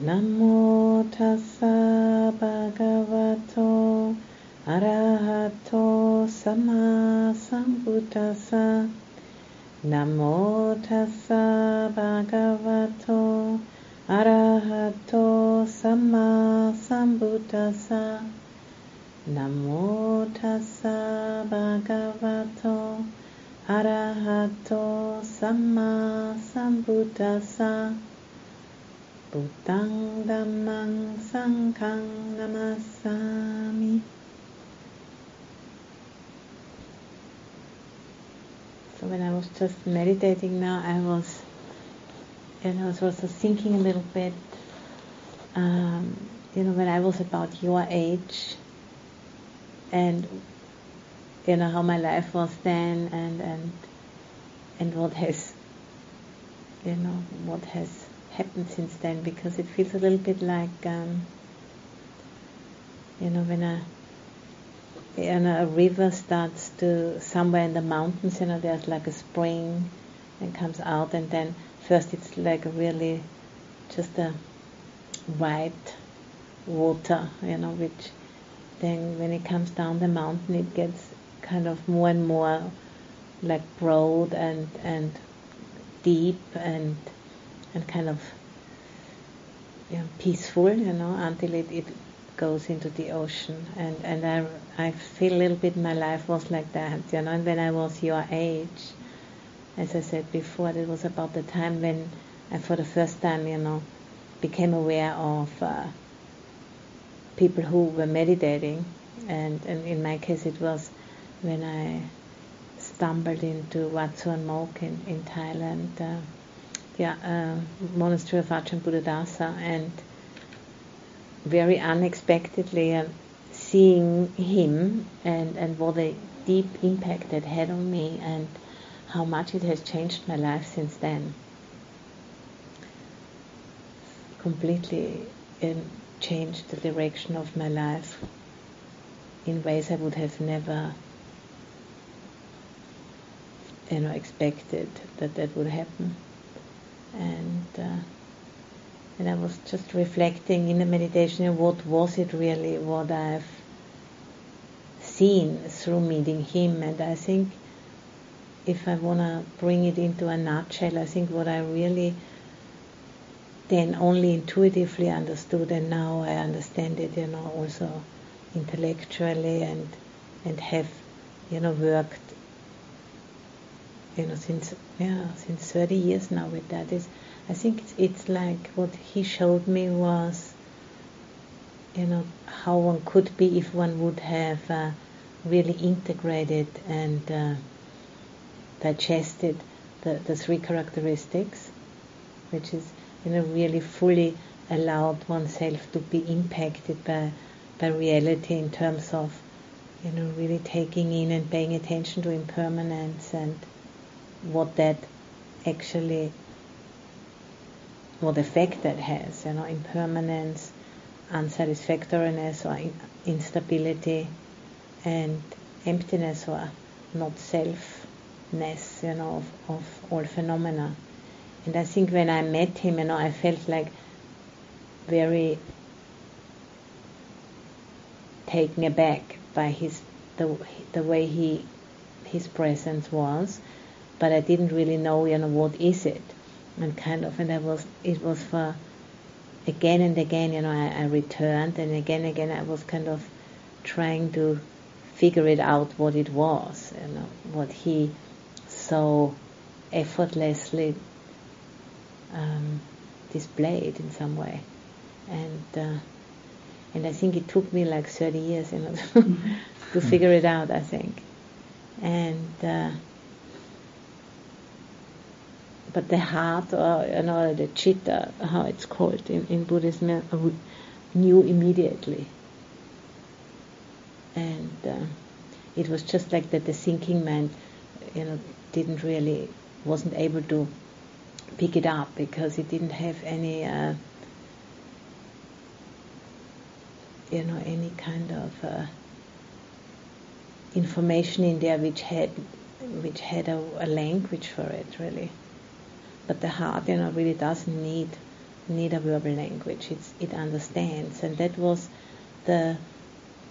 Namo tassa bhagavato arahato sama sambuddhassa. Namo tassa bhagavato arahato sama sambuddhassa. Namo tassa bhagavato arahato sama sambuddhassa. Buddhang Dhammang Sanghang Namasami. So when I was just meditating now, I was, you know, was also thinking a little bit, um, you know, when I was about your age, and you know how my life was then, and and and what has, you know, what has happened since then because it feels a little bit like um, you know when a you know, a river starts to somewhere in the mountains you know there's like a spring and comes out and then first it's like really just a white water you know which then when it comes down the mountain it gets kind of more and more like broad and and deep and and kind of peaceful, you know, until it, it goes into the ocean. And, and I, I feel a little bit my life was like that, you know, and when I was your age, as I said before, it was about the time when I, for the first time, you know, became aware of uh, people who were meditating. And, and in my case, it was when I stumbled into Wat Suan Mokkh in, in Thailand. Uh, yeah, uh, monastery of Ajahn Buddhadasa, and very unexpectedly uh, seeing him and, and what a deep impact that had on me and how much it has changed my life since then. Completely uh, changed the direction of my life in ways I would have never you know expected that that would happen and uh, and I was just reflecting in the meditation what was it really what I've seen through meeting him? And I think if I want to bring it into a nutshell I think what I really then only intuitively understood and now I understand it you know also intellectually and and have you know worked you know since yeah since 30 years now with that is I think it's, it's like what he showed me was you know how one could be if one would have uh, really integrated and uh, digested the, the three characteristics which is you know really fully allowed oneself to be impacted by by reality in terms of you know really taking in and paying attention to impermanence and what that actually, what effect that has, you know, impermanence, unsatisfactoriness or instability, and emptiness or not selfness, you know, of, of all phenomena. And I think when I met him, you know, I felt like very taken aback by his the the way he his presence was but I didn't really know, you know, what is it, and kind of, and I was, it was for again and again, you know, I, I returned, and again and again I was kind of trying to figure it out what it was, you know, what he so effortlessly um, displayed in some way, and uh, and I think it took me like 30 years, you know, to figure it out. I think, and. Uh, but the heart, or you know, the chitta, how it's called in, in Buddhism, knew immediately. And uh, it was just like that the thinking mind, you know, didn't really, wasn't able to pick it up because it didn't have any, uh, you know, any kind of uh, information in there which had, which had a, a language for it really but the heart, you know, really does need need a verbal language. It's, it understands, and that was the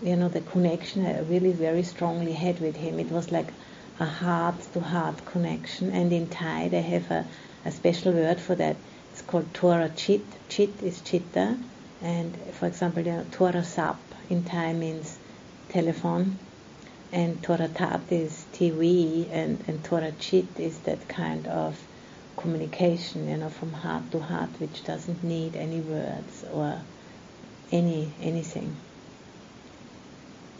you know the connection I really very strongly had with him. It was like a heart-to-heart connection, and in Thai they have a, a special word for that. It's called Tora Chit. Chit is chitta, and for example, you know, Tora Sap in Thai means telephone, and Tora Tat is TV, and, and Tora Chit is that kind of communication, you know, from heart to heart, which doesn't need any words or any anything.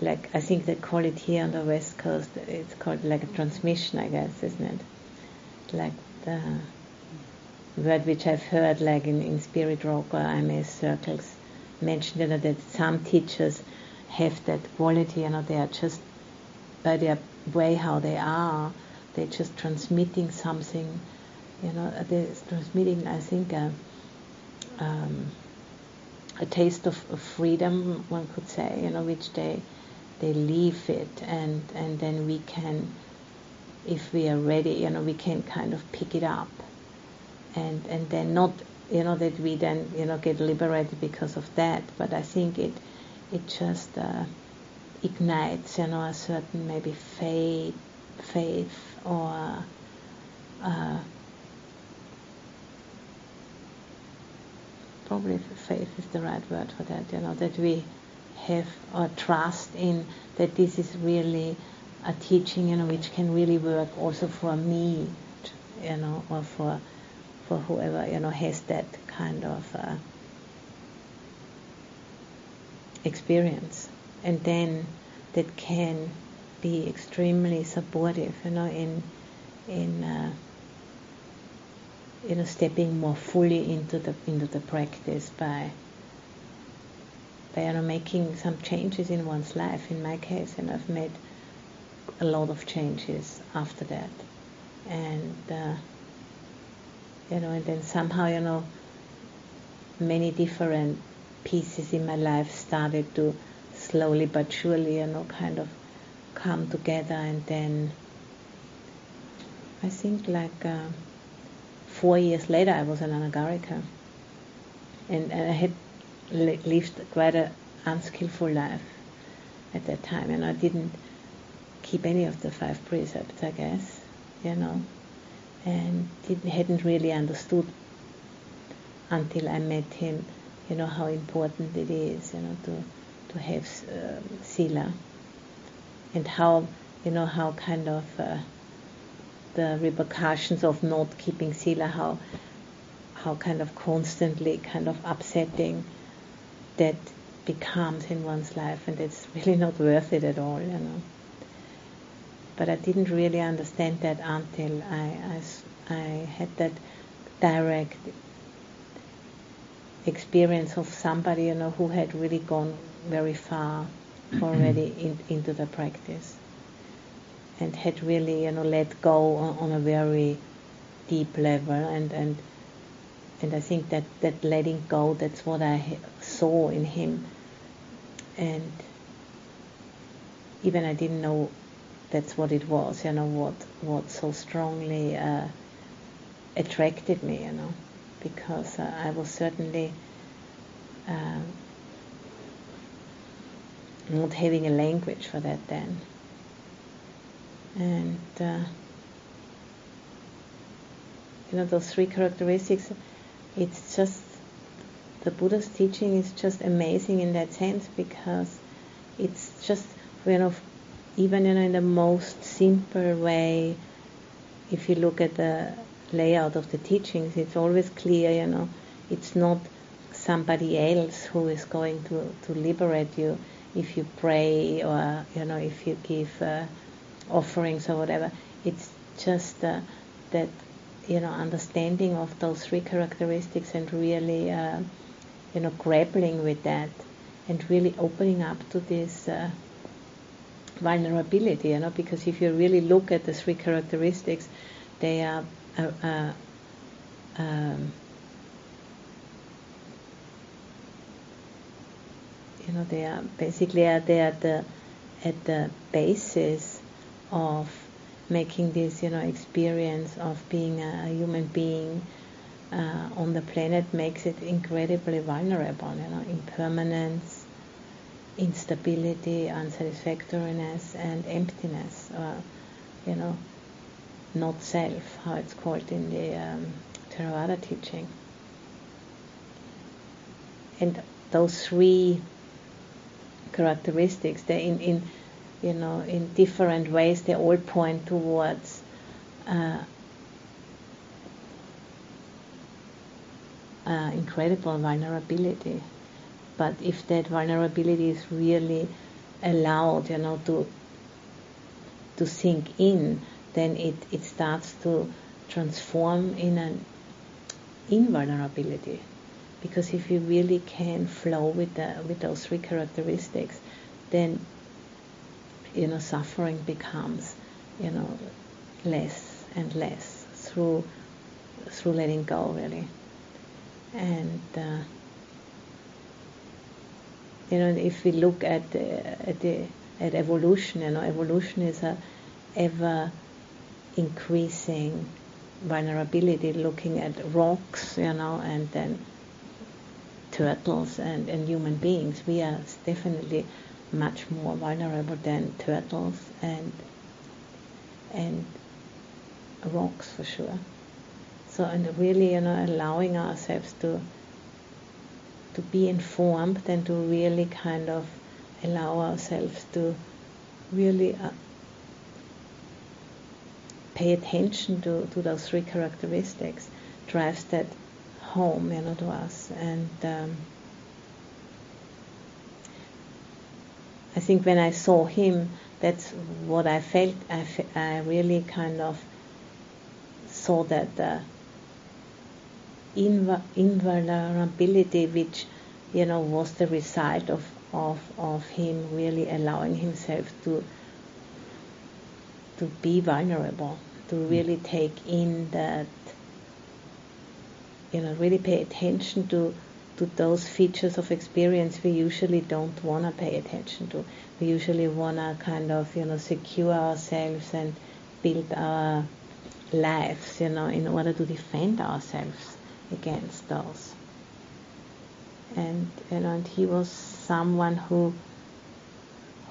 Like I think they call it here on the west coast. It's called like a transmission, I guess, isn't it? Like the word which I've heard, like in, in spirit rock or IMS circles, mentioned you know, that some teachers have that quality. You know, they are just by their way how they are, they're just transmitting something you know, they're transmitting, I think, a, um, a taste of, of, freedom, one could say, you know, which they they leave it, and and then we can, if we are ready, you know, we can kind of pick it up, and and then not, you know, that we then you know get liberated because of that, but I think it it just uh, ignites, you know, a certain maybe faith, faith or uh, probably faith is the right word for that, you know, that we have a trust in that this is really a teaching, you know, which can really work also for me, you know, or for for whoever, you know, has that kind of uh, experience. And then that can be extremely supportive, you know, in in uh, you know stepping more fully into the into the practice by by you know making some changes in one's life. In my case, and I've made a lot of changes after that, and uh, you know, and then somehow you know many different pieces in my life started to slowly but surely you know kind of come together, and then I think like. Uh, four years later, I was an anagarika. And, and I had lived quite an unskillful life at that time, and I didn't keep any of the five precepts, I guess, you know, and didn't, hadn't really understood until I met him, you know, how important it is, you know, to to have uh, sila, and how, you know, how kind of uh, the repercussions of not keeping sila, how how kind of constantly kind of upsetting that becomes in one's life, and it's really not worth it at all, you know. But I didn't really understand that until I, I, I had that direct experience of somebody, you know, who had really gone very far already in, into the practice and had really you know let go on, on a very deep level. And and and I think that that letting go that's what I saw in him. And even I didn't know that's what it was you know what what so strongly uh, attracted me you know because uh, I was certainly uh, not having a language for that then and uh, you know those three characteristics it's just the buddha's teaching is just amazing in that sense because it's just you know even you know in the most simple way if you look at the layout of the teachings it's always clear you know it's not somebody else who is going to, to liberate you if you pray or you know if you give uh, offerings or whatever. It's just uh, that you know understanding of those three characteristics and really uh, you know grappling with that and really opening up to this uh, vulnerability. You know, because if you really look at the three characteristics, they are. Uh, uh, um, you know, they are basically are they at the at the basis of making this, you know, experience of being a, human being uh, on the planet makes it incredibly vulnerable. You know, impermanence, instability, unsatisfactoriness, and emptiness, or you know, not self, how it's called in the um, Theravada teaching. And those three characteristics, they in, in you know in different ways, they all point towards uh, uh, incredible vulnerability. But if that vulnerability is really allowed, you know, to to sink in, then it, it starts to transform in an invulnerability. Because if you really can flow with the, with those three characteristics, then you know suffering becomes you know less and less through through letting go really. And uh, you know if we look at the, at the at evolution you know evolution is a ever increasing vulnerability looking at rocks you know and then turtles and, and human beings. We are definitely much more vulnerable than turtles and and rocks for sure. So and really, you know, allowing ourselves to to be informed and to really kind of allow ourselves to really uh, pay attention to, to those three characteristics drives that home, you know, to us and. Um, I think when I saw him, that's what I felt. I, I really kind of saw that the inv- invulnerability, which you know was the result of, of of him really allowing himself to to be vulnerable, to mm. really take in that, you know, really pay attention to to those features of experience we usually don't want to pay attention to. We usually want to kind of, you know, secure ourselves and build our lives, you know, in order to defend ourselves against those. And you know, and he was someone who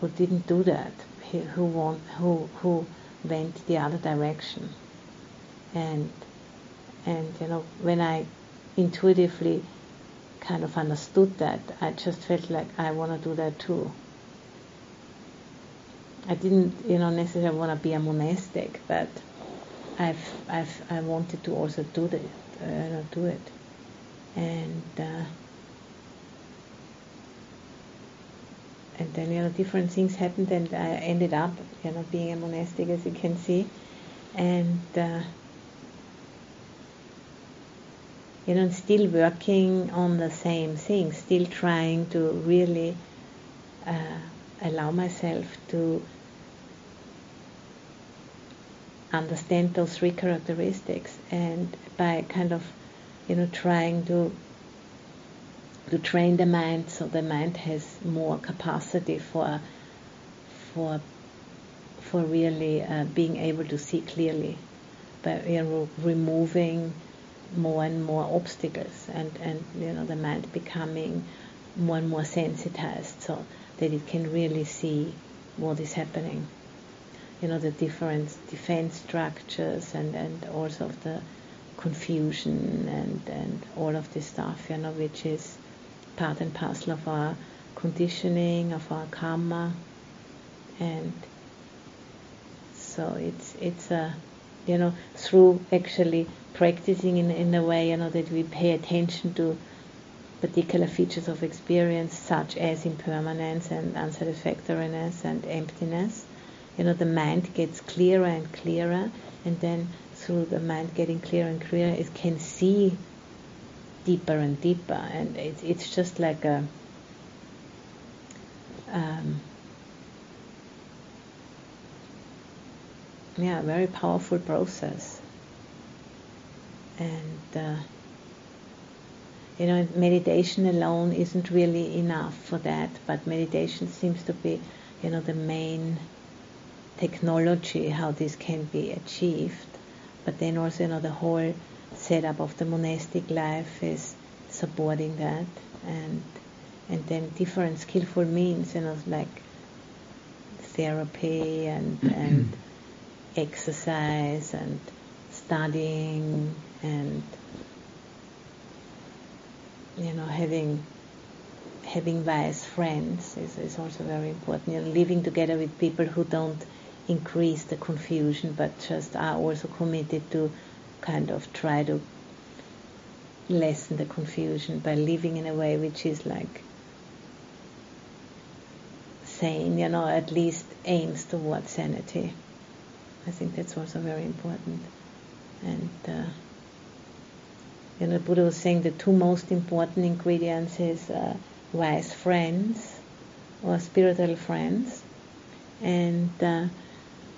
who didn't do that. He, who want, who who went the other direction. And and you know, when I intuitively kind of understood that, I just felt like I want to do that too. I didn't, you know, necessarily want to be a monastic, but I've, I've, I wanted to also do that, uh, do it, and uh, and then you know different things happened, and I ended up, you know, being a monastic, as you can see, and. Uh, you know, still working on the same thing, still trying to really uh, allow myself to understand those three characteristics and by kind of, you know, trying to to train the mind so the mind has more capacity for for for really uh, being able to see clearly. By you know, removing more and more obstacles and, and you know the mind becoming more and more sensitized so that it can really see what is happening. You know, the different defense structures and, and also of the confusion and, and all of this stuff, you know, which is part and parcel of our conditioning, of our karma. And so it's it's a you know, through actually practicing in, in a way, you know, that we pay attention to particular features of experience, such as impermanence and unsatisfactoriness and emptiness. You know, the mind gets clearer and clearer, and then through the mind getting clearer and clearer, it can see deeper and deeper, and it's it's just like a um, yeah, very powerful process. And uh, you know, meditation alone isn't really enough for that, but meditation seems to be, you know, the main technology how this can be achieved. But then also, you know, the whole setup of the monastic life is supporting that and and then different skillful means you know like therapy and and exercise and studying and you know having having wise friends is, is also very important. You know, living together with people who don't increase the confusion but just are also committed to kind of try to lessen the confusion by living in a way which is like sane, you know, at least aims towards sanity. I think that's also very important. And uh, you know, Buddha was saying the two most important ingredients is uh, wise friends or spiritual friends, and uh,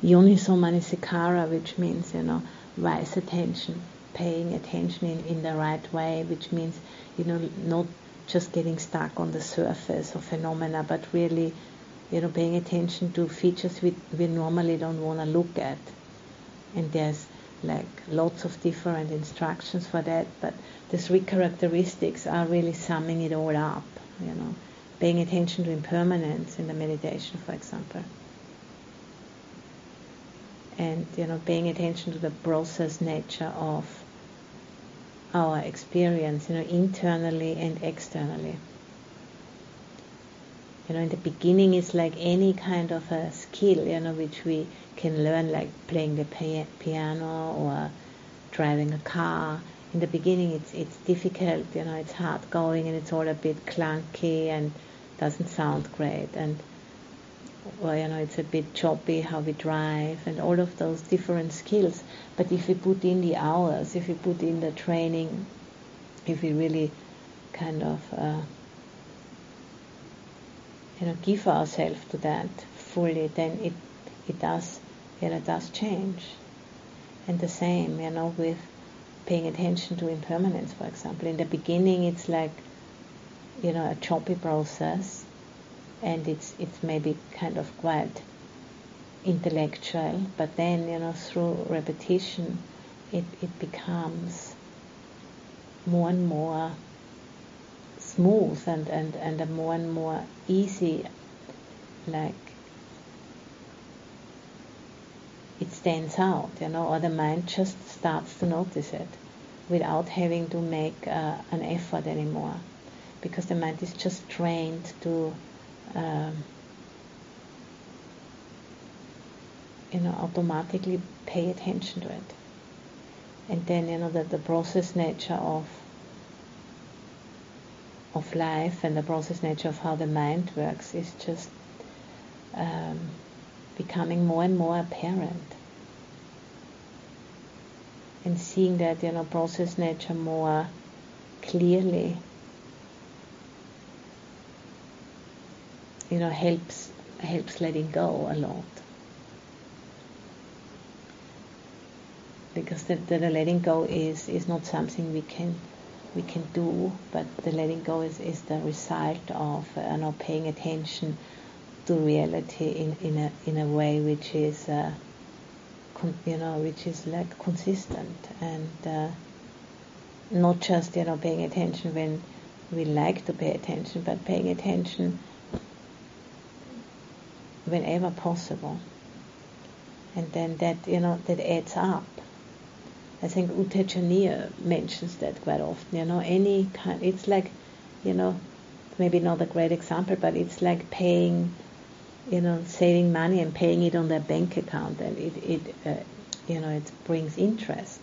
yoniso manasikara, which means you know wise attention, paying attention in, in the right way, which means you know not just getting stuck on the surface of phenomena, but really you know paying attention to features we, we normally don't want to look at. And there's like lots of different instructions for that, but the three characteristics are really summing it all up, you know, paying attention to impermanence in the meditation, for example. And you know, paying attention to the process nature of our experience, you know, internally and externally. You know, in the beginning, it's like any kind of a skill, you know, which we can learn, like playing the piano or driving a car. In the beginning, it's it's difficult, you know, it's hard going and it's all a bit clunky and doesn't sound great. And well, you know, it's a bit choppy how we drive and all of those different skills. But if we put in the hours, if we put in the training, if we really kind of uh, you know, give ourselves to that fully, then it it does you know does change. And the same, you know, with paying attention to impermanence, for example. In the beginning, it's like you know a choppy process, and it's it's maybe kind of quite intellectual, but then you know through repetition, it it becomes more and more smooth and, and, and a more and more easy, like it stands out, you know, or the mind just starts to notice it without having to make uh, an effort anymore. Because the mind is just trained to um, you know automatically pay attention to it. And then you know that the process nature of of life and the process nature of how the mind works is just um, becoming more and more apparent. And seeing that, you know, process nature more clearly, you know, helps helps letting go a lot. Because the, the, the letting go is, is not something we can we can do, but the letting go is, is the result of uh, not paying attention to reality in, in a in a way which is uh, con- you know which is like consistent. And uh, not just you know paying attention when we like to pay attention, but paying attention whenever possible, and then that you know that adds up I think U Tejaniya mentions that quite often. You know, any kind, it's like, you know, maybe not a great example, but it's like paying, you know, saving money and paying it on their bank account, and it, it uh, you know, it brings interest.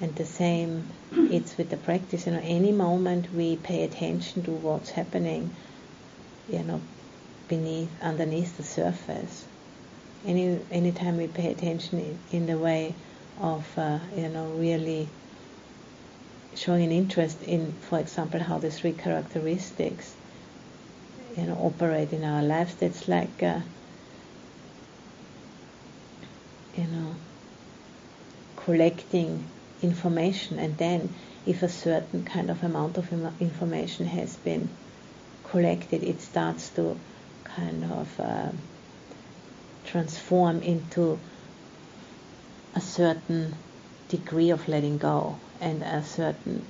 And the same, it's with the practice. You know, any moment we pay attention to what's happening, you know, beneath, underneath the surface. Any anytime we pay attention in, in the way of uh, you know really showing an interest in, for example, how the three characteristics you know operate in our lives. That's like uh, you know collecting information, and then if a certain kind of amount of information has been collected, it starts to kind of uh, transform into a certain degree of letting go and a certain,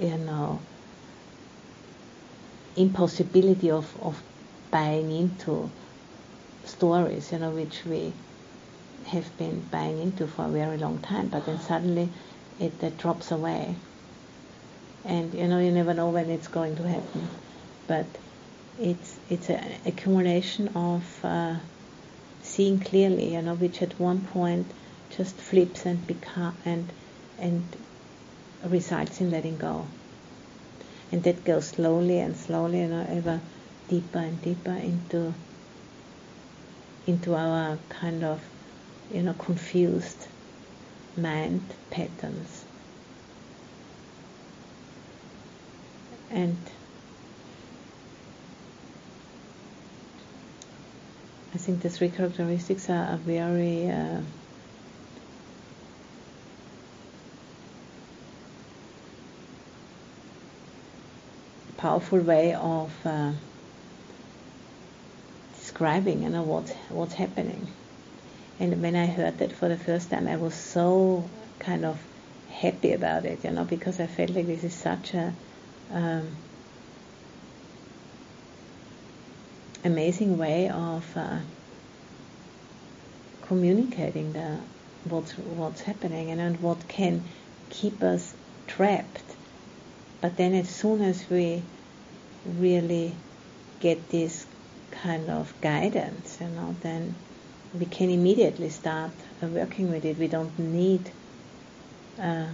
you know, impossibility of, of buying into stories, you know, which we have been buying into for a very long time, but then suddenly it that drops away. And you know, you never know when it's going to happen, but it's it's an accumulation of uh, seeing clearly, you know, which at one point just flips and become and and results in letting go. And that goes slowly and slowly, know, ever deeper and deeper into into our kind of, you know, confused mind patterns. And I think the three characteristics are, are very uh, powerful way of uh, describing you know what's what's happening. And when I heard that for the first time I was so kind of happy about it you know because I felt like this is such a um, amazing way of uh, communicating the what's what's happening and, and what can keep us trapped but then as soon as we really get this kind of guidance, you know, then we can immediately start working with it. We don't need uh,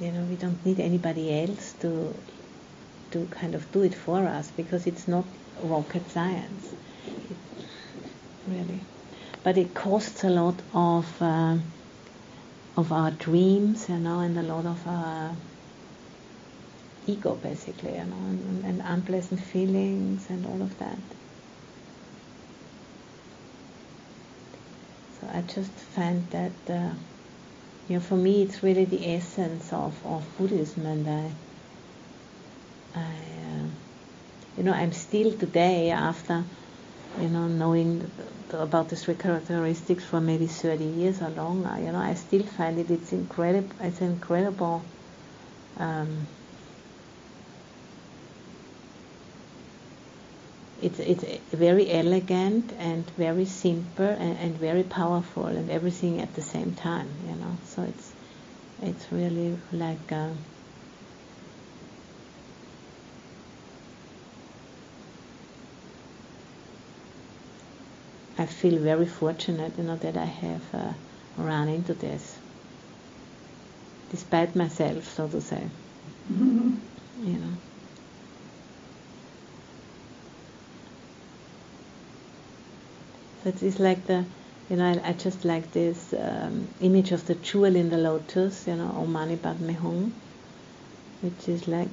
you know, we don't need anybody else to to kind of do it for us because it's not rocket science, it, really. But it costs a lot of uh, of our dreams, you know, and a lot of our ego, basically, you know, and, and unpleasant feelings and all of that. So I just find that, uh, you know, for me, it's really the essence of, of Buddhism, and I, I, uh, you know, I'm still today after, you know, knowing about the three characteristics for maybe 30 years or longer. You know, I still find it it's incredible. It's incredible. Um, it's it's very elegant and very simple and, and very powerful and everything at the same time. You know, so it's it's really like. Uh, I feel very fortunate, you know, that I have uh, run into this, despite myself, so to say. Mm-hmm. You know. So it is like the, you know, I, I just like this um, image of the jewel in the lotus, you know, Om Mani Padme Hum, which is like,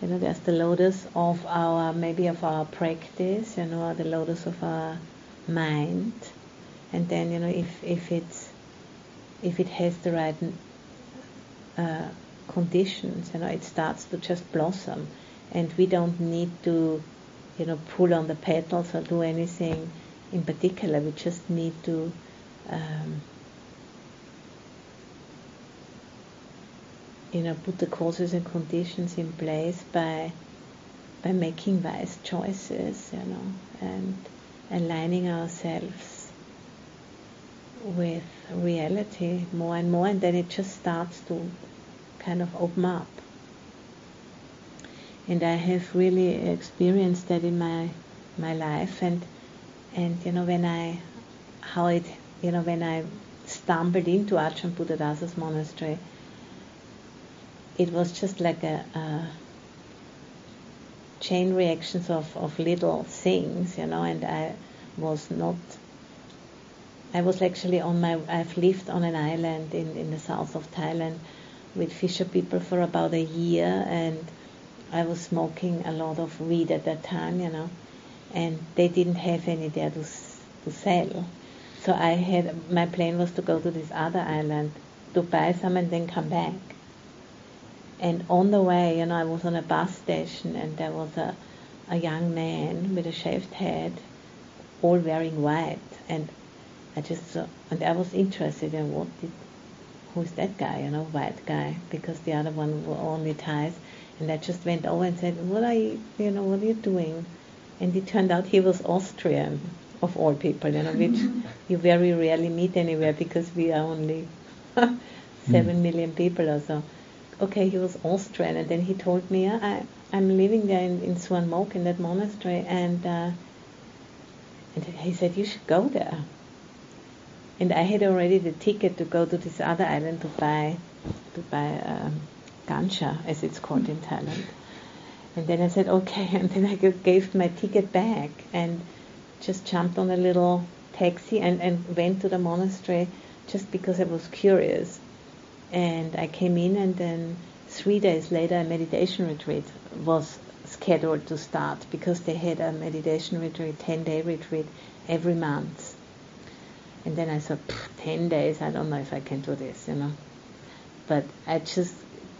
you know, there's the lotus of our, maybe of our practice, you know, the lotus of our mind. And then you know if if it's if it has the right uh, conditions you know it starts to just blossom. And we don't need to you know pull on the petals or do anything in particular. We just need to um, you know put the causes and conditions in place by by making wise choices you know and aligning ourselves with reality more and more, and then it just starts to kind of open up. And I have really experienced that in my my life, and and you know when I how it you know when I stumbled into Ajahn Buddhadasa's monastery, it was just like a, a chain reactions of, of little things, you know, and I was not. I was actually on my. I've lived on an island in, in the south of Thailand with fisher people for about a year, and I was smoking a lot of weed at that time, you know, and they didn't have any there to to sell. So I had my plan was to go to this other island to buy some and then come back. And on the way, know, I was on a bus station and there was a, a young man with a shaved head, all wearing white. And I just saw, and I was interested in what did, who's that guy, you know, white guy, because the other one were only Thais. And I just went over and said, what are you, you know, what are you doing? And it turned out he was Austrian, of all people, you know, which you very rarely meet anywhere because we are only seven mm. million people or so. Okay, he was Austrian, and then he told me, I, I'm living there in, in Suan Mokkh in that monastery, and uh, and he said you should go there. And I had already the ticket to go to this other island to buy to buy um, gansha, as it's called in Thailand. And then I said okay, and then I gave my ticket back and just jumped on a little taxi and, and went to the monastery just because I was curious. And I came in, and then three days later, a meditation retreat was scheduled to start because they had a meditation retreat, 10 day retreat every month. And then I thought, 10 days, I don't know if I can do this, you know. But I just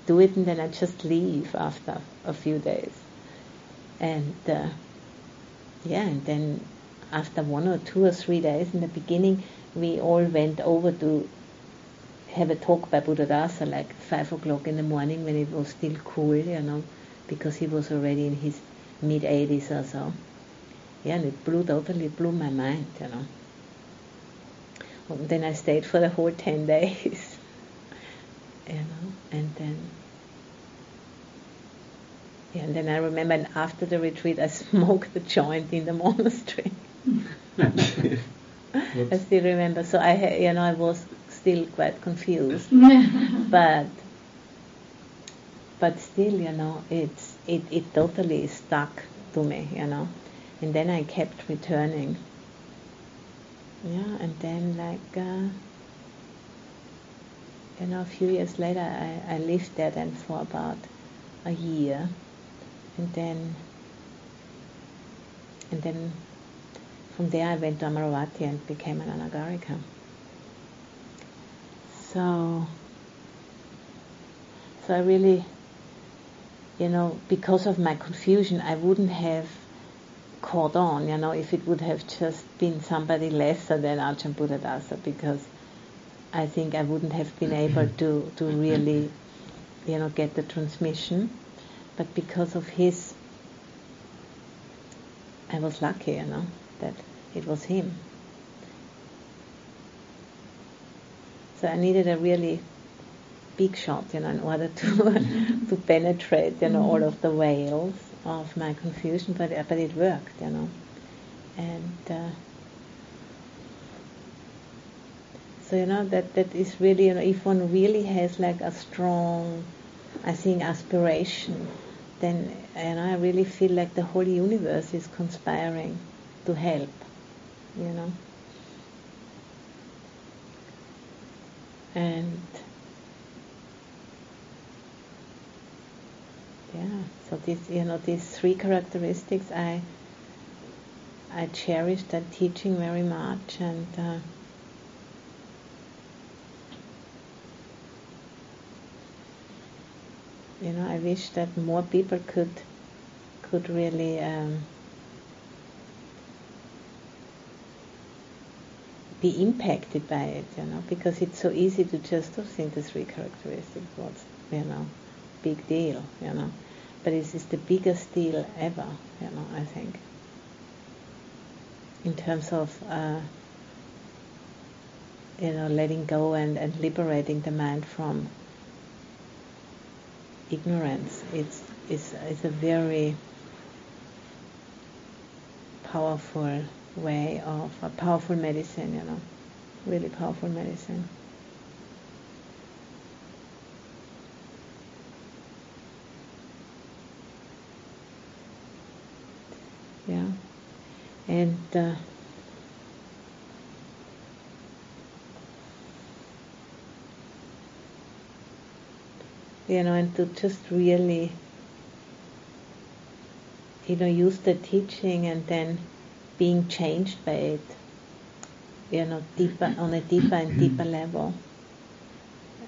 do it and then I just leave after a few days. And uh, yeah, and then after one or two or three days in the beginning, we all went over to have a talk by Buddhadasa like five o'clock in the morning when it was still cool, you know, because he was already in his mid 80s or so. Yeah, and it blew totally blew my mind, you know. And then I stayed for the whole 10 days, you know, and then yeah, and then I remember after the retreat I smoked the joint in the monastery. I still remember. So I, you know, I was still quite confused, but but still, you know, it's it, it totally stuck to me, you know, and then I kept returning. Yeah, and then like uh, you know, a few years later, I, I lived there then for about a year, and then and then from there I went to Amaravati and became an Anagarika. So, so I really, you know, because of my confusion, I wouldn't have caught on, you know, if it would have just been somebody lesser than Ajahn Buddhadasa, because I think I wouldn't have been able to, to really, you know, get the transmission. But because of his, I was lucky, you know, that it was him. So I needed a really big shot, you know, in order to to penetrate, you know, all of the veils of my confusion. But but it worked, you know, and uh, so you know that that is really, you know, if one really has like a strong, I think, aspiration, then and I really feel like the whole universe is conspiring to help you know. And yeah, so these you know these three characteristics I I cherish that teaching very much and uh, you know I wish that more people could could really um, be impacted by it, you know, because it's so easy to just oh, think the three characteristics. What's you know, big deal, you know, but it is the biggest deal ever, you know. I think in terms of uh, you know letting go and, and liberating the mind from ignorance. It's it's it's a very powerful way of a powerful medicine, you know, really powerful medicine. Yeah, and uh, you know, and to just really, you know, use the teaching and then being changed by it, you know, deeper on a deeper and deeper level,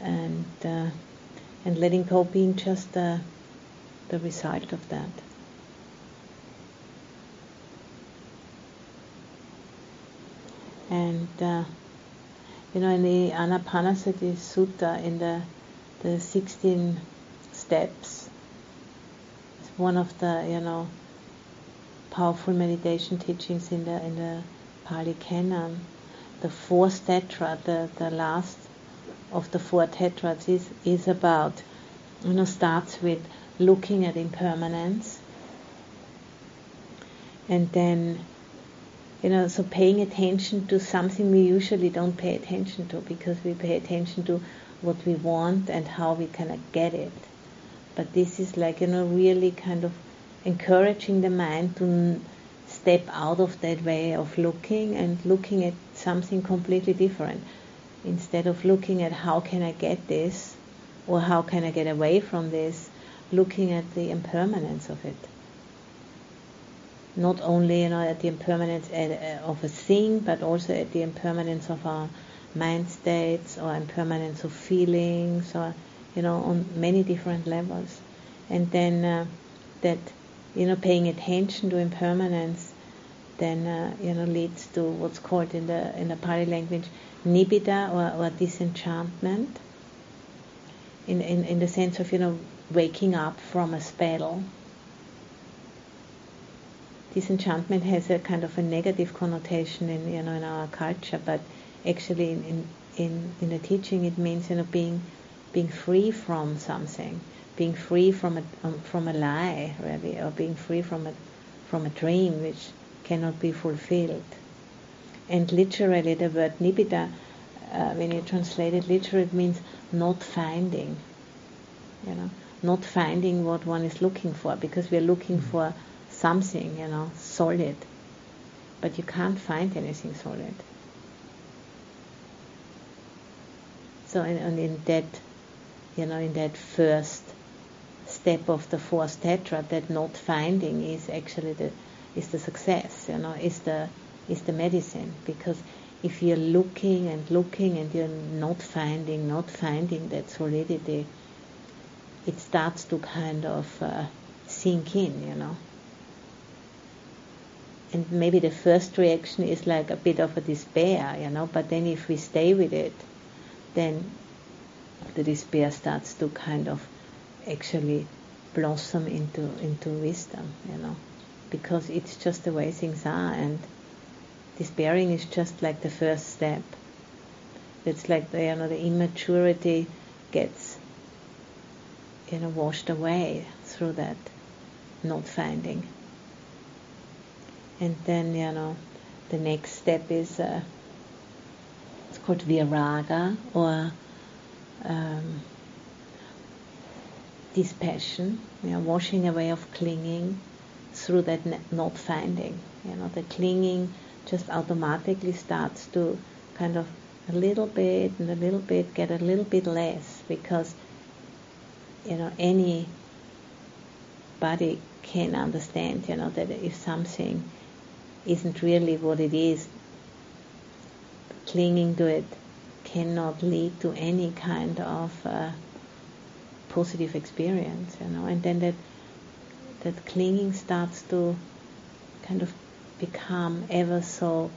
and uh, and letting go being just the the result of that. And uh, you know, in the Anapanasati Sutta, in the the 16 steps, it's one of the you know powerful meditation teachings in the in the Pali Canon. The fourth tetra, the, the last of the four tetras, is is about you know starts with looking at impermanence, and then you know, so paying attention to something we usually don't pay attention to because we pay attention to what we want and how we kind of get it. But this is like, you know, really kind of encouraging the mind to step out of that way of looking and looking at something completely different. Instead of looking at how can I get this or how can I get away from this, looking at the impermanence of it not only you know at the impermanence uh, of a thing, but also at the impermanence of our mind states or impermanence of feelings, or you know on many different levels. And then uh, that you know paying attention to impermanence then uh, you know leads to what's called in the in the Pali language nibbida or, or disenchantment. In, in in the sense of you know waking up from a spell disenchantment has a kind of a negative connotation in you know in our culture, but actually in in in, in the teaching it means you know being being free from something, being free from a um, from a lie really, or being free from a from a dream which cannot be fulfilled. And literally, the word nibbida, uh, when you translate it literally, it means not finding. You know, not finding what one is looking for, because we are looking mm-hmm. for something, you know, solid. But you can't find anything solid. So, and in that, you know, in that first step of the fourth tetra, that not finding is actually the is the success, you know, is the is the medicine. Because if you're looking and looking and you're not finding, not finding that solidity, it starts to kind of uh, sink in, you know and maybe the first reaction is like a bit of a despair, you know, but then if we stay with it, then the despair starts to kind of actually blossom into into wisdom, you know, because it's just the way things are, and despairing is just like the first step. It's like the, you know the immaturity gets you know washed away through that not finding and then you know the next step is uh, it's called viraga or um, dispassion, you know, washing away of clinging through that not finding. You know, the clinging just automatically starts to kind of a little bit and a little bit get a little bit less because you know any body can understand you know that if something isn't really what it is, clinging to it cannot lead to any kind of uh, positive experience, you know, and then that that clinging starts to kind of become ever so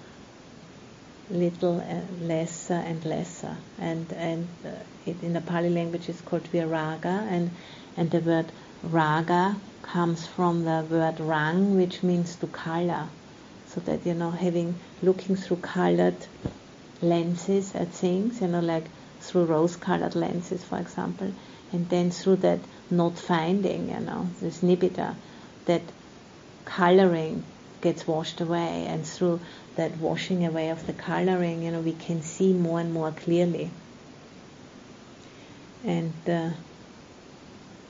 little uh, lesser and lesser, and and uh, it, in the Pali language it's called viraga, and and the word raga comes from the word rang, which means to color. So that you know having looking through colored lenses at things you know like through rose colored lenses for example and then through that not finding you know this nibbida that coloring gets washed away. And through that washing away of the coloring you know we can see more and more clearly. And the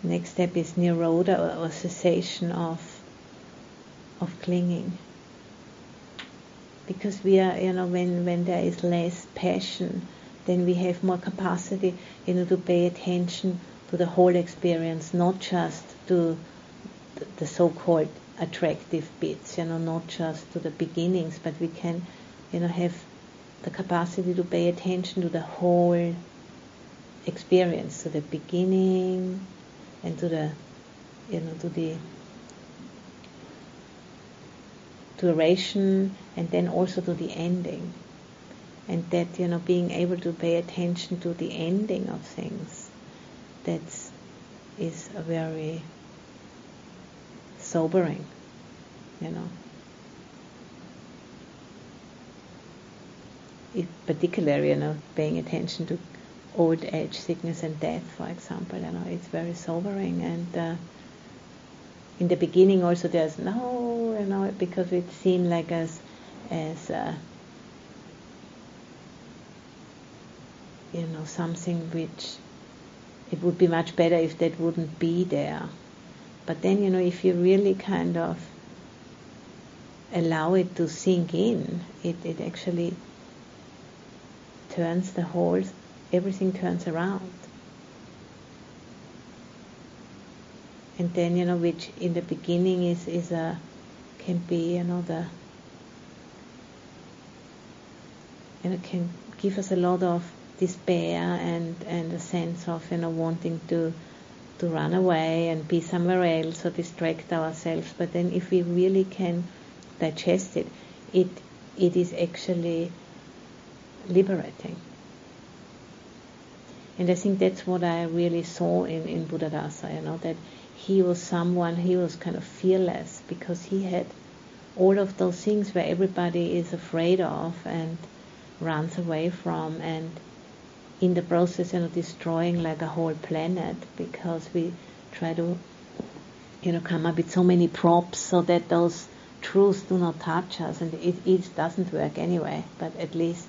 next step is nirodha or cessation of of clinging. Because we are, you know, when, when there is less passion, then we have more capacity, you know, to pay attention to the whole experience, not just to the so-called attractive bits, you know, not just to the beginnings, but we can, you know, have the capacity to pay attention to the whole experience, to the beginning and to the, you know, to the duration and then also to the ending. And that you know being able to pay attention to the ending of things that's is a very sobering you know. In particular you know paying attention to old age sickness and death for example you know it's very sobering. And uh, in the beginning also there's no you know because it seemed like as as uh, you know something which it would be much better if that wouldn't be there. But then you know if you really kind of allow it to sink in it, it actually turns the whole everything turns around. And then you know which in the beginning is is a can be you know the you know can give us a lot of despair and and a sense of you know wanting to to run away and be somewhere else or distract ourselves. But then if we really can digest it it it is actually liberating. And I think that's what I really saw in, in Buddhadasa, you know, that he was someone, he was kind of fearless because he had all of those things where everybody is afraid of and runs away from and in the process you know destroying like a whole planet because we try to you know come up with so many props so that those truths do not touch us and it, it doesn't work anyway. But at least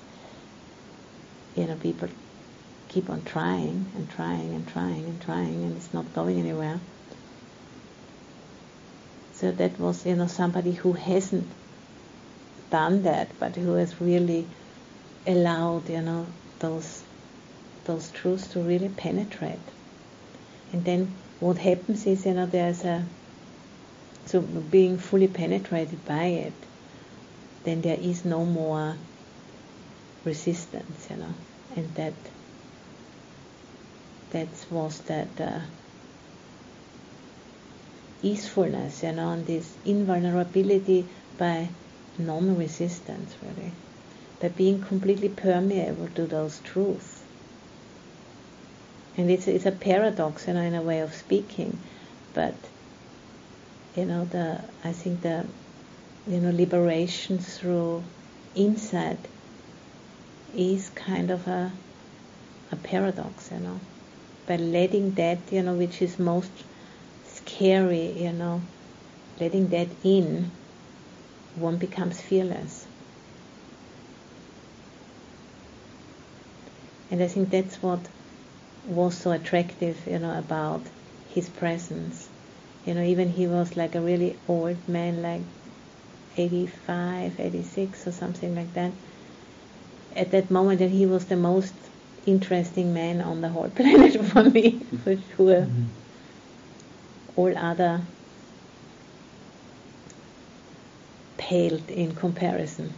you know people keep on trying and trying and trying and trying and it's not going anywhere. So that was, you know, somebody who hasn't done that, but who has really allowed, you know, those those truths to really penetrate. And then what happens is, you know, there's a so being fully penetrated by it, then there is no more resistance, you know, and that that was that. Uh, easefulness, you know, and this invulnerability by non-resistance, really, by being completely permeable to those truths. And it's, it's a paradox, you know, in a way of speaking, but you know, the I think the you know liberation through insight is kind of a a paradox, you know, by letting that, you know, which is most scary, you know, letting that in, one becomes fearless. And I think that's what was so attractive, you know, about his presence. You know, even he was like a really old man, like 85, 86 or something like that. At that moment, and he was the most interesting man on the whole planet for me, for sure. Mm-hmm all other paled in comparison.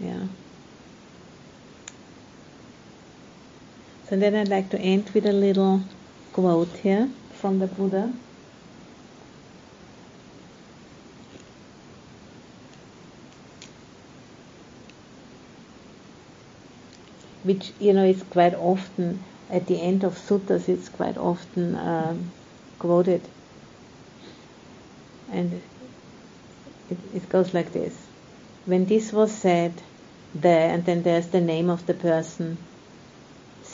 Yeah. So then I'd like to end with a little quote here from the Buddha. Which, you know, is quite often at the end of suttas, it's quite often um, quoted. And it, it goes like this When this was said, there, and then there's the name of the person,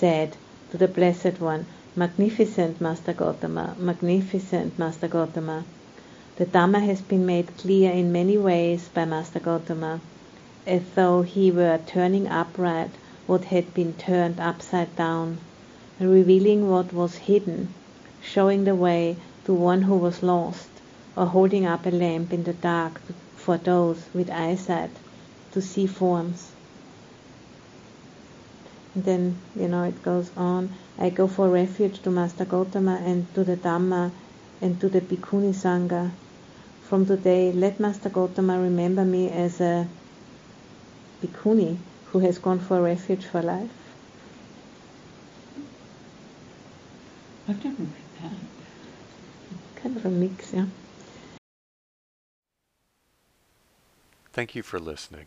said to the Blessed One, Magnificent Master Gotama, magnificent Master Gotama. The Dhamma has been made clear in many ways by Master Gotama, as though he were turning upright what had been turned upside down revealing what was hidden, showing the way to one who was lost, or holding up a lamp in the dark for those with eyesight to see forms. And then, you know, it goes on. I go for refuge to Master Gotama and to the Dhamma and to the Bhikkhuni Sangha. From today, let Master Gotama remember me as a Bhikkhuni who has gone for refuge for life. I've never read that. Kind of a mix, yeah. Thank you for listening.